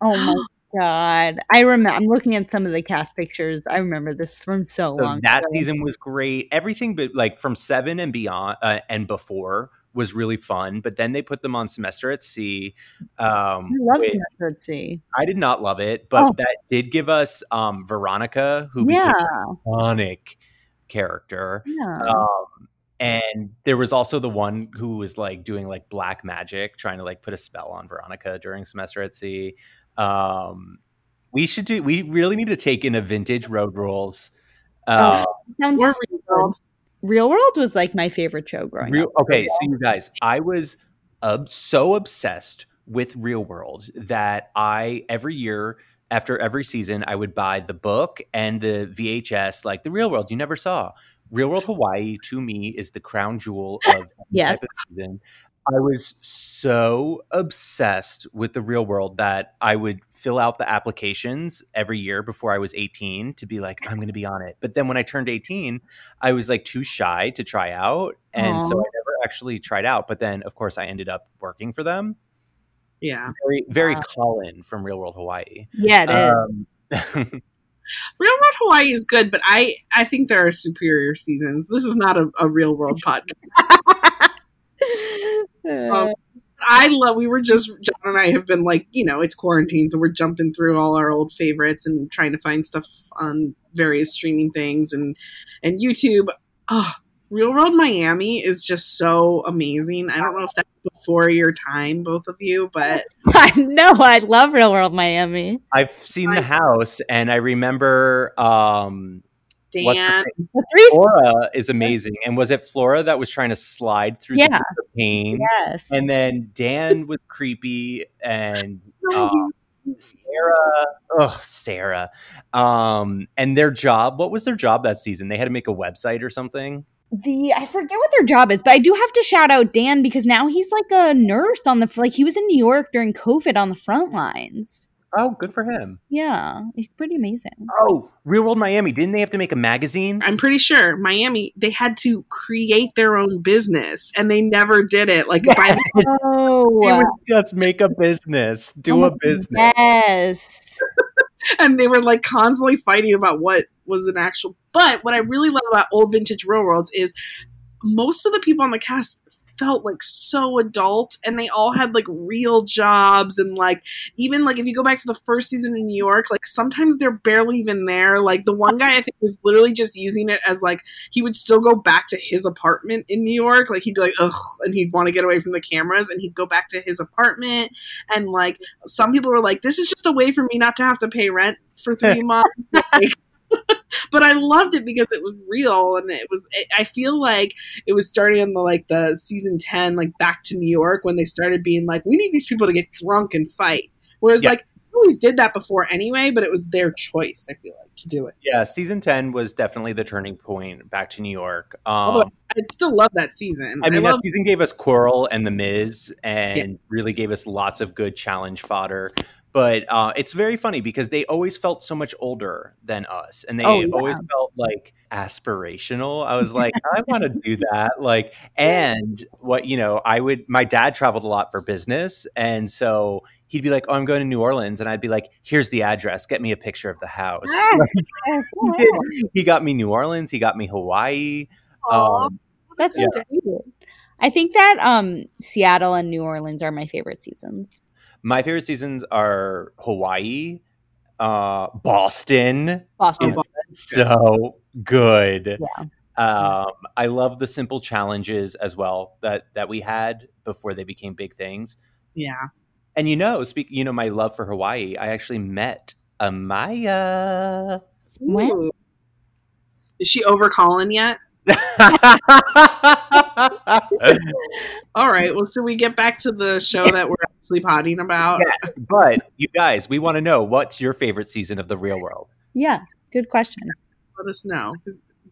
Oh my God. I remember. I'm looking at some of the cast pictures. I remember this from so, So long. that ago. season was great. Everything, but like from seven and beyond uh, and before was really fun. But then they put them on Semester at Sea. Um, I love Semester at Sea. I did not love it, but Oh. that did give us um, Veronica, who Yeah. became an iconic character. Yeah. Um, and there was also the one who was like doing like black magic, trying to like put a spell on Veronica during Semester at Sea. Um, we should do. We really need to take in a vintage road rules. Uh, Sounds Or so Real. World. Real World was like my favorite show growing Real, up. okay, so you guys, I was ob- so obsessed with Real World that I every year after every season I would buy the book and the VHS, like the Real World you never saw. Real World Hawaii to me is the crown jewel of any Yes. type of season. I was so obsessed with the real world that I would fill out the applications every year before I was 18 to be like, I'm going to be on it. But then when I turned 18, I was like too shy to try out. And so I never actually tried out. But then, of course, I ended up working for them. Yeah. Very, very Wow. Colin from Real World Hawaii. Yeah, it is. Um, Real World Hawaii is good, but I I think there are superior seasons. This is not a, a real world podcast. Um, I love. We were just John and I have been like, you know, it's quarantine, so we're jumping through all our old favorites and trying to find stuff on various streaming things and and YouTube. Oh, Real World Miami is just so amazing. I don't know if that's before your time, both of you, but I know. I love Real World Miami. I've seen the house and I remember um, what's her Dan. Flora is amazing. And was it Flora that was trying to slide through Yeah. the, pain? Yes. And then Dan was creepy and um, Sarah, oh Sarah, um, and their job. What was their job that season? They had to make a website or something. the I forget what their job is, but I do have to shout out Dan because now he's like a nurse on the like he was in New York during COVID on the front lines. Oh, good for him. Yeah, he's pretty amazing. Oh, Real World Miami. Didn't they have to make a magazine? I'm pretty sure Miami they had to create their own business and they never did it. Like by It Oh, was just make a business, do a oh, business. Yes. and they were like constantly fighting about what was an actual. But what I really love about old vintage real worlds is most of the people on the cast felt like so adult and they all had like real jobs and like even like if you go back to the first season in New York like sometimes they're barely even there. Like the one guy I think was literally just using it as like he would still go back to his apartment in New York. Like he'd be like ugh and he'd want to get away from the cameras and he'd go back to his apartment. And like some people were like this is just a way for me not to have to pay rent for three months. Like, but I loved it because it was real and it was it, I feel like it was starting in the like the season 10 like back to New York when they started being like we need these people to get drunk and fight whereas Yeah. like always did that before anyway but it was their choice I feel like to do it Yeah, season ten was definitely the turning point back to New York. Um, I'd still love that season I mean, love that season gave us Coral and The Miz, and really gave us lots of good challenge fodder. But uh, it's very funny because they always felt so much older than us, and they Oh, yeah. always felt like aspirational. I was like, I want to do that. Like, and what you know, I would. My dad traveled a lot for business, and so he'd be like, "Oh, I'm going to New Orleans," and I'd be like, "Here's the address. Get me a picture of the house." Ah, he, did. he got me New Orleans. He got me Hawaii. Aw. Um, That's Yeah. yeah. I think that um Seattle and New Orleans are my favorite seasons. My favorite seasons are Hawaii, uh, Boston Boston. is so good. Yeah. Um, I love the simple challenges as well that that we had before they became big things. yeah And you know, speak, you know, my love for Hawaii. I actually met Amaya. When? Ooh. is she over Colin yet all right well should we get back to the show that we're actually potting about but you guys, we want to know what's your favorite season of the Real World. Yeah, good question. let us know.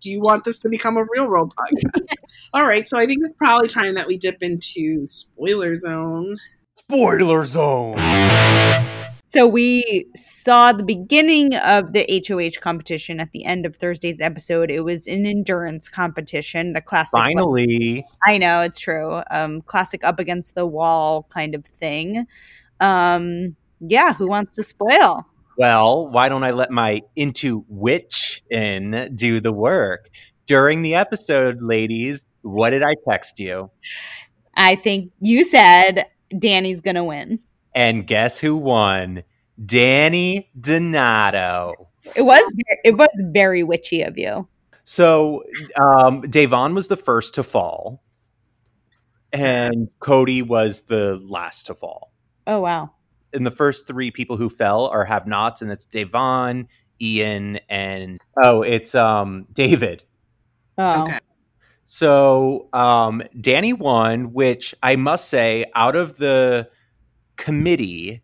Do you want this to become a real world podcast? All right, so I think it's probably time that we dip into spoiler zone. Spoiler zone. So we saw the beginning of the HOH competition at the end of Thursday's episode. It was an endurance competition, the classic. like- Finally, I know it's true. Um, classic up against the wall kind of thing. Um, yeah, who wants to spoil? Well, why don't I let my into witch in do the work? During the episode, ladies, what did I text you? I think you said Dani's gonna win. And guess who won? Dani Donato. It was it was very witchy of you. So um, Davon was the first to fall, and Cody was the last to fall. Oh wow. And the first three people who fell are have nots, and it's Davon, Ian, and oh, it's um David. Oh. Okay. So um, Dani won, which I must say, out of the committee,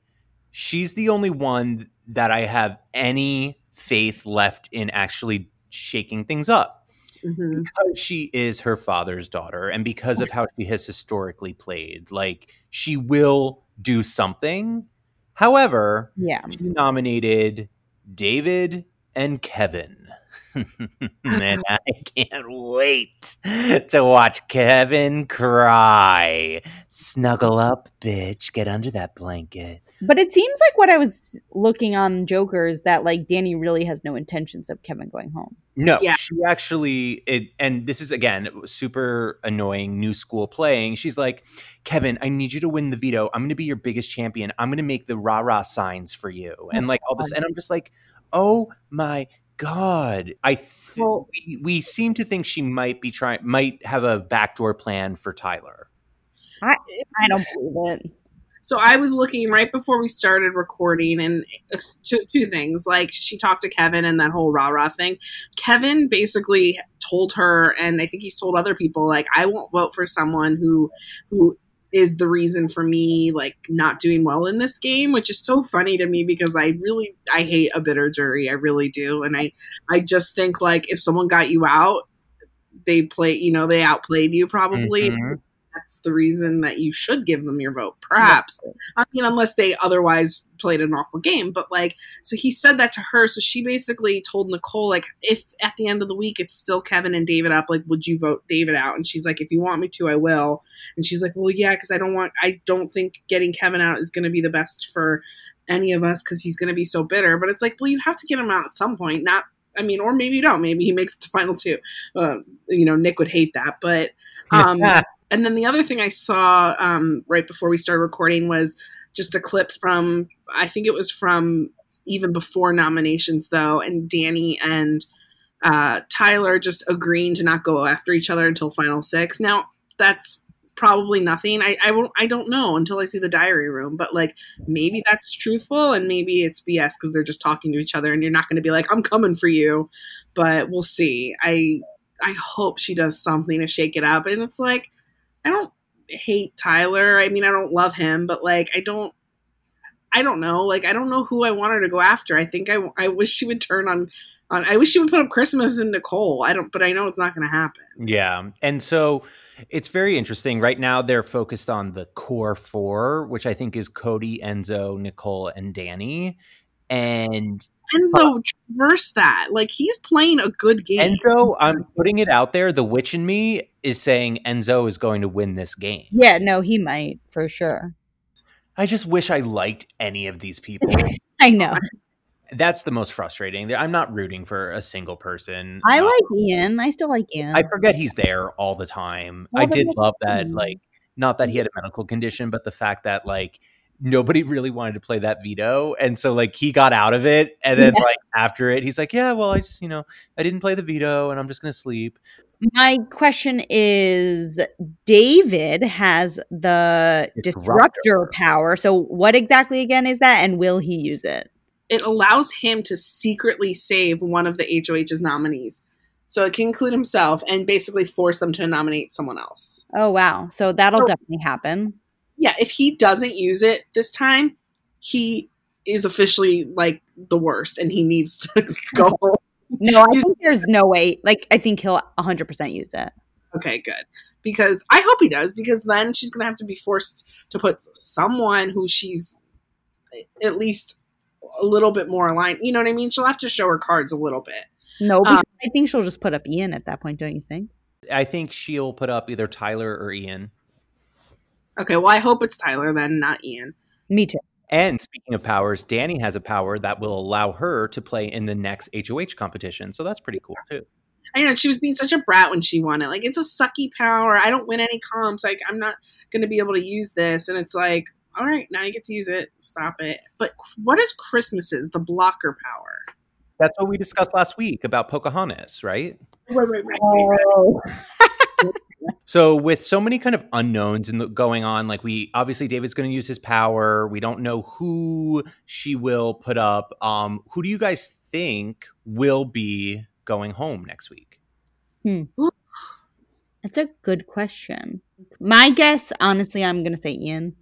she's the only one that I have any faith left in actually shaking things up. Mhm. because she is her father's daughter and because of how she has historically played, like she will do something. However, Yeah. she nominated David and Kevin. And I can't wait to watch Kevin cry. Snuggle up, bitch. Get under that blanket. But it seems like what I was looking on Joker's that like Dani really has no intentions of Kevin going home. No, Yeah. she actually it and this is again super annoying new school playing. She's like, "Kevin, I need you to win the veto. I'm going to be your biggest champion. I'm going to make the rah-rah signs for you." And oh like all this and I'm just like, "Oh my god." I th- Well- we, we seem to think she might be trying might have a backdoor plan for Tyler. I don't believe it. So I was looking right before we started recording, and two, two things. Like she talked to Kevin and that whole rah rah thing. Kevin basically told her, and I think he's told other people, like I won't vote for someone who who is the reason for me like not doing well in this game, which is so funny to me because I really I hate a bitter jury, I really do, and I I just think like if someone got you out, they play, you know, they outplayed you probably Mhm. That's the reason that you should give them your vote, perhaps. I mean, unless they otherwise played an awful game. But like, so he said that to her. So she basically told Nicole, like, if at the end of the week it's still Kevin and David up, like, would you vote David out? And she's like, if you want me to, I will. And she's like, well, yeah, because I don't want, I don't think getting Kevin out is going to be the best for any of us because he's going to be so bitter. But it's like, well, you have to get him out at some point, not. I mean, or maybe you don't. Maybe he makes it to final two. Uh, you know, Nick would hate that, but um, and then the other thing I saw um, right before we started recording was just a clip from I think it was from even before nominations though, and Dani and uh, Tyler just agreeing to not go after each other until final six. Now that's probably nothing. I I won't I don't know until I see the diary room, but like maybe that's truthful and maybe it's BS because they're just talking to each other and you're not going to be like I'm coming for you, but we'll see. I I hope she does something to shake it up, and it's like I don't hate Tyler. I mean, I don't love him, but like, I don't, I don't know. Like, I don't know who I want her to go after. I think I, I wish she would turn on, on. I wish she would put up Christmas and Nicole. I don't, but I know it's not going to happen. Yeah. And so it's very interesting. Right now, they're focused on the core four, which I think is Cody, Enzo, Nicole, and Dani. And Enzo traverse that. Like, he's playing a good game. Enzo, I'm putting it out there. The witch in me is saying Enzo is going to win this game. Yeah, no, he might for sure. I just wish I liked any of these people. I know. That's the most frustrating. I'm not rooting for a single person. I Uh, like Ian. I still like Ian. I forget he's there all the time. Well, I did love that, like, not that he had a medical condition, but the fact that like nobody really wanted to play that veto, and so like he got out of it, and then Yeah. like after it, he's like, yeah, well, I just you know I didn't play the veto, and I'm just gonna sleep. My question is David has the Disruptor. disruptor power. So what exactly again is that and will he use it? it allows him to secretly save one of the HOH's nominees. So it can include himself and basically force them to nominate someone else. Oh wow. So that'll So- definitely happen. Yeah, if he doesn't use it this time, he is officially like the worst and he needs to go. No, I think there's no way. Like I think he'll 100% use it. okay, good. Because I hope he does, because then she's going to have to be forced to put someone who she's at least a little bit more aligned. You know what I mean? She'll have to show her cards a little bit. No, Um, I think she'll just put up Ian at that point, don't you think? I think she'll put up either Tyler or Ian. Okay, well, I hope it's Tyler then, not Ian. Me too. And speaking of powers, Dani has a power that will allow her to play in the next HOH competition, so that's pretty cool too. I know she was being such a brat when she won it. Like it's a sucky power. I don't win any comps. Like I'm not going to be able to use this. And it's like, all right, now you get to use it. Stop it. But what is Christmas's the blocker power? That's what we discussed last week about Pocahontas, right? Right, right, right. Oh. So with so many kind of unknowns in the, going on, like we obviously David's going to use his power. We don't know who she will put up. Um, who do you guys think will be going home next week? Hmm. That's a good question. My guess, honestly, I'm going to say Ian.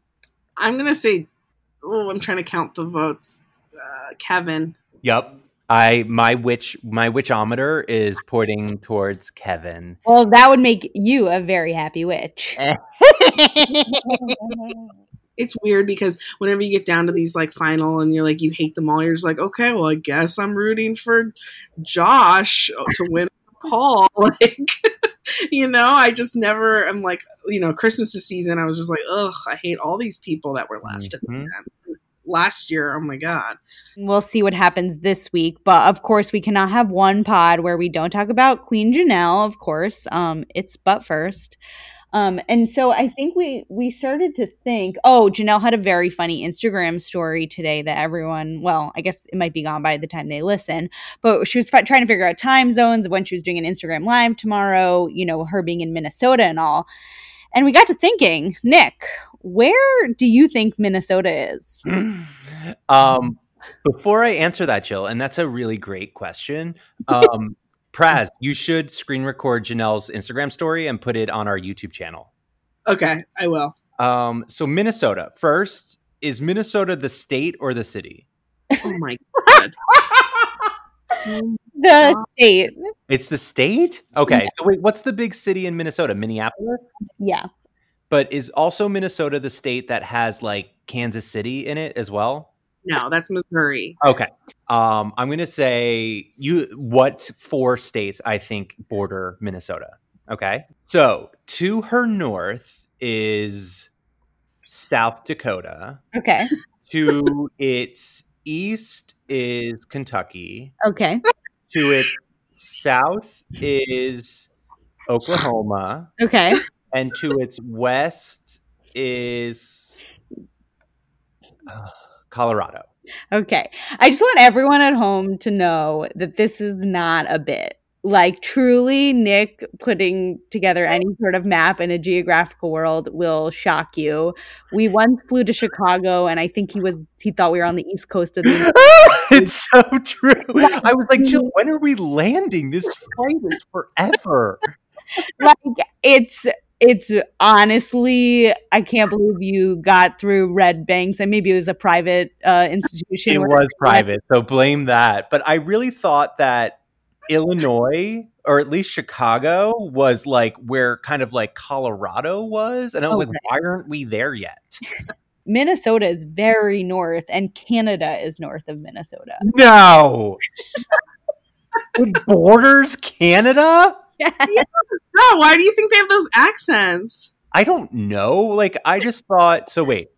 I'm going to say, oh, I'm trying to count the votes. Uh, Kevin. Yep. I my witch my witchometer is pointing towards Kevin. Well, that would make you a very happy witch. it's weird because whenever you get down to these like final and you're like you hate them all, you're just like, okay, well I guess I'm rooting for Josh to win Paul. Like you know, I just never I'm like, you know, Christmas season, I was just like, ugh, I hate all these people that were left at the Mhm. end. Last year, oh my god. We'll see what happens this week, but of course, we cannot have one pod where we don't talk about Queen Janelle. Of course, um, it's but first. Um, and so I think we we started to think, oh, Janelle had a very funny Instagram story today that everyone, well, I guess it might be gone by the time they listen, but she was fi- trying to figure out time zones when she was doing an Instagram live tomorrow. You know, her being in Minnesota and all. And we got to thinking, Nick, where do you think Minnesota is? um, before I answer that, Jill, and that's a really great question. Um, Praz, you should screen record Janelle's Instagram story and put it on our YouTube channel. Okay, I will. Um, so Minnesota first is Minnesota the state or the city? Oh my god. The state. It's the state. Okay, so wait, what's the big city in Minnesota? Minneapolis. Yeah. But is also Minnesota the state that has like Kansas City in it as well? No, that's Missouri. Okay. Um, I'm gonna say you what four states I think border Minnesota. Okay. So to her north is South Dakota. Okay. To its east is Kentucky. Okay. To its south is Oklahoma. Okay. And to its west is uh, Colorado. Okay. I just want everyone at home to know that this is not a bit. Like, truly, Nick putting together any sort of map in a geographical world will shock you. We once flew to Chicago, and I think he was, he thought we were on the east coast of the. it's so true. I was like, Jill, when are we landing? This flight is forever. like, it's. It's honestly, I can't believe you got through Red Banks, and maybe it was a private uh, institution. It was private, so blame that. But I really thought that Illinois, or at least Chicago, was like where kind of like Colorado was. And I was like, why aren't we there yet? Minnesota is very north, and Canada is north of Minnesota. No. it borders Canada? Oh, why do you think they have those accents? I don't know. Like, I just thought. So wait,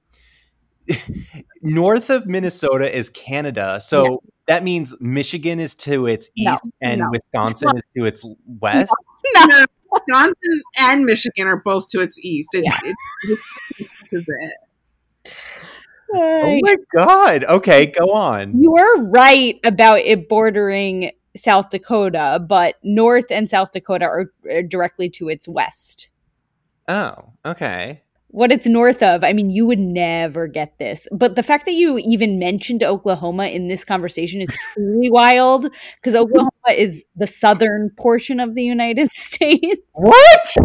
north of Minnesota is Canada. So that means Michigan is to its No, east and no. Wisconsin is to its west. No, Wisconsin and Michigan are both to its east. It, it, this is it. Oh my god. Okay, go on. you were right about it bordering South Dakota, but North and South Dakota are are directly to its west. Oh, okay. What it's north of, I mean, you would never get this. But the fact that you even mentioned Oklahoma in this conversation is truly wild because Oklahoma is the southern portion of the United States. What?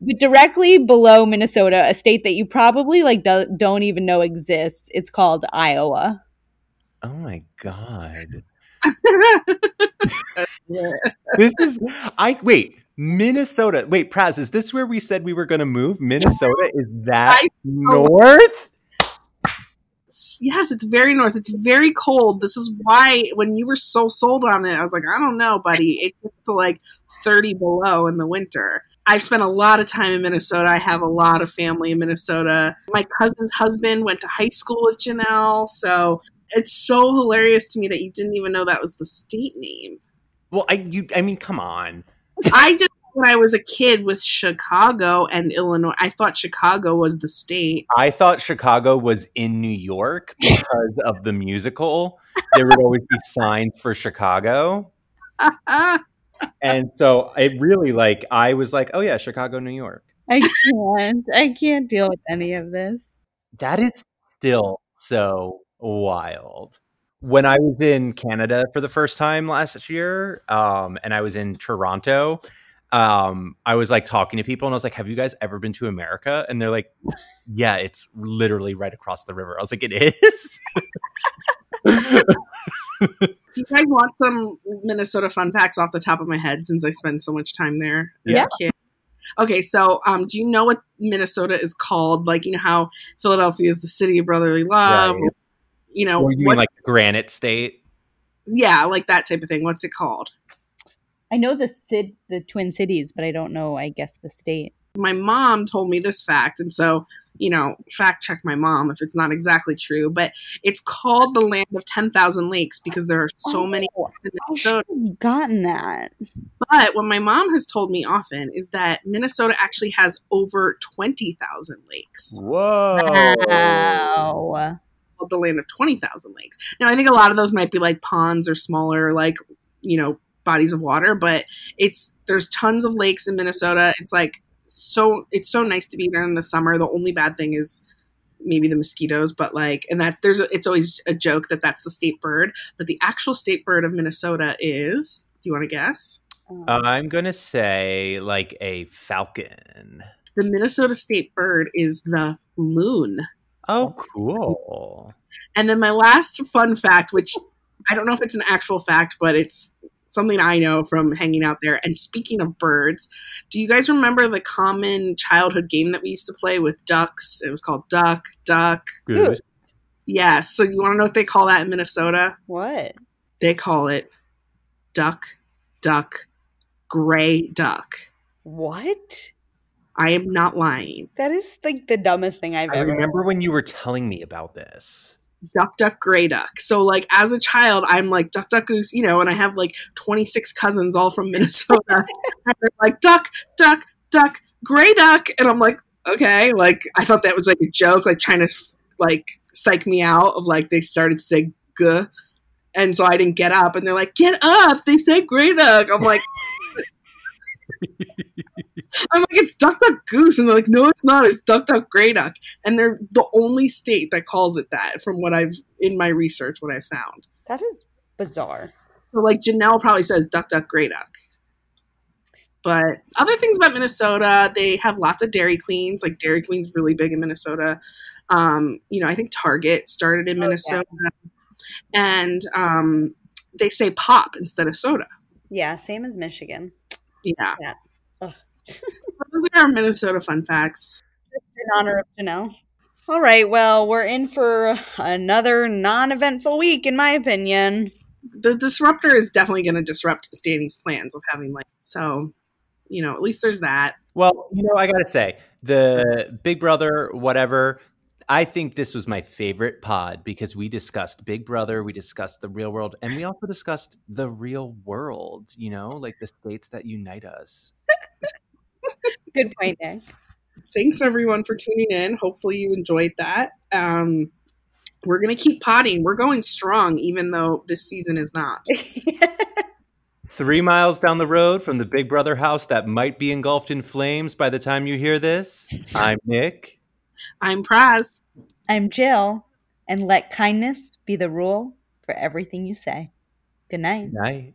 but directly below Minnesota, a state that you probably like do- don't even know exists. It's called Iowa. Oh my god. This is I wait, Minnesota. Wait, Praz, is this where we said we were going to move? Minnesota is that north? yes, it's very north. It's very cold. This is why when you were so sold on it, I was like, I don't know, buddy. It gets to like 30 below in the winter. I've spent a lot of time in Minnesota. I have a lot of family in Minnesota. My cousin's husband went to high school with Janelle, so it's so hilarious to me that you didn't even know that was the state name. Well, I you I mean, come on. I did when I was a kid with Chicago and Illinois. I thought Chicago was the state. I thought Chicago was in New York because of the musical. There would always be signs for Chicago. And so it really like I was like, oh yeah, Chicago, New York. I can't. I can't deal with any of this. That is still so wild. When I was in Canada for the first time last year, um, and I was in Toronto, um, I was like talking to people and I was like, Have you guys ever been to America? And they're like, Yeah, it's literally right across the river. I was like, It is? Do you guys want some Minnesota fun facts off the top of my head since I spend so much time there as Yeah. a kid? Okay, so um, do you know what Minnesota is called? Like, you know how Philadelphia is the city of brotherly love? Right. You know, Or you what, mean like Granite State? yeah, like that type of thing. What's it called? I know the Sid, the Twin Cities, but I don't know. I guess the state. My mom told me this fact, and so you know, fact check my mom if it's not exactly true. But it's called the land of ten thousand lakes because there are so many Oh, lakes in I should Minnesota. have gotten that. But what my mom has told me often is that Minnesota actually has over twenty thousand lakes. Whoa. Wow. Called the land of 20,000 lakes. Now, I think a lot of those might be like ponds or smaller, like, you know, bodies of water, but it's, there's tons of lakes in Minnesota. It's like, so, it's so nice to be there in the summer. The only bad thing is maybe the mosquitoes, but like, and that there's, a, it's always a joke that that's the state bird, but the actual state bird of Minnesota is, do you want to guess? Um, I'm going to say like a falcon. The Minnesota state bird is the loon. Oh, cool. And then my last fun fact, which I don't know if it's an actual fact, but it's something I know from hanging out there. And speaking of birds, do you guys remember the common childhood game that we used to play with ducks? It was called Duck, Duck. Goose. Yes. So you want to know what they call that in Minnesota? what? They call it Duck, Duck, Gray Duck. What? I am not lying. That is like the dumbest thing I've I ever. remember when you were telling me about this. duck duck gray duck. So like as a child i'm like duck duck goose you know and i have like 26 cousins all from minnesota. And they're like duck duck duck gray duck. And i'm like okay. Like i thought that was like a joke like trying to like psych me out of like they started to say g. And so i didn't get up and they're like get up. They said gray duck. I'm like I'm like, it's Duck Duck Goose. And they're like, no, it's not. It's Duck Duck Gray Duck. And they're the only state that calls it that from what I've, in my research, what I found. That is bizarre. So, like, Janelle probably says Duck Duck Gray Duck. But other things about Minnesota, they have lots of Dairy Queens. Like, Dairy Queen's really big in Minnesota. Um, you know, I think Target started in Oh, yeah. Minnesota. And um, they say pop instead of soda. Yeah, same as Michigan. Yeah. Yeah. Ugh. Those are our Minnesota fun facts. In honor of Janelle. All right, well, we're in for another non-eventful week, in my opinion. the disruptor is definitely going to disrupt Dani's plans of having like so you know at least there's that Well, you know, I got to say, the Big Brother, whatever, I think this was my favorite pod because we discussed Big Brother, we discussed the real world, and we also discussed the real world, you know, like the states that unite us. Good point, Nick. thanks everyone for tuning in hopefully you enjoyed that um we're going to keep potting we're going strong even though this season is not Three miles down the road from the Big Brother house that might be engulfed in flames by the time you hear this, I'm Nick. i'm praz I'm Jill, and let kindness be the rule for everything you say. Good night. Night.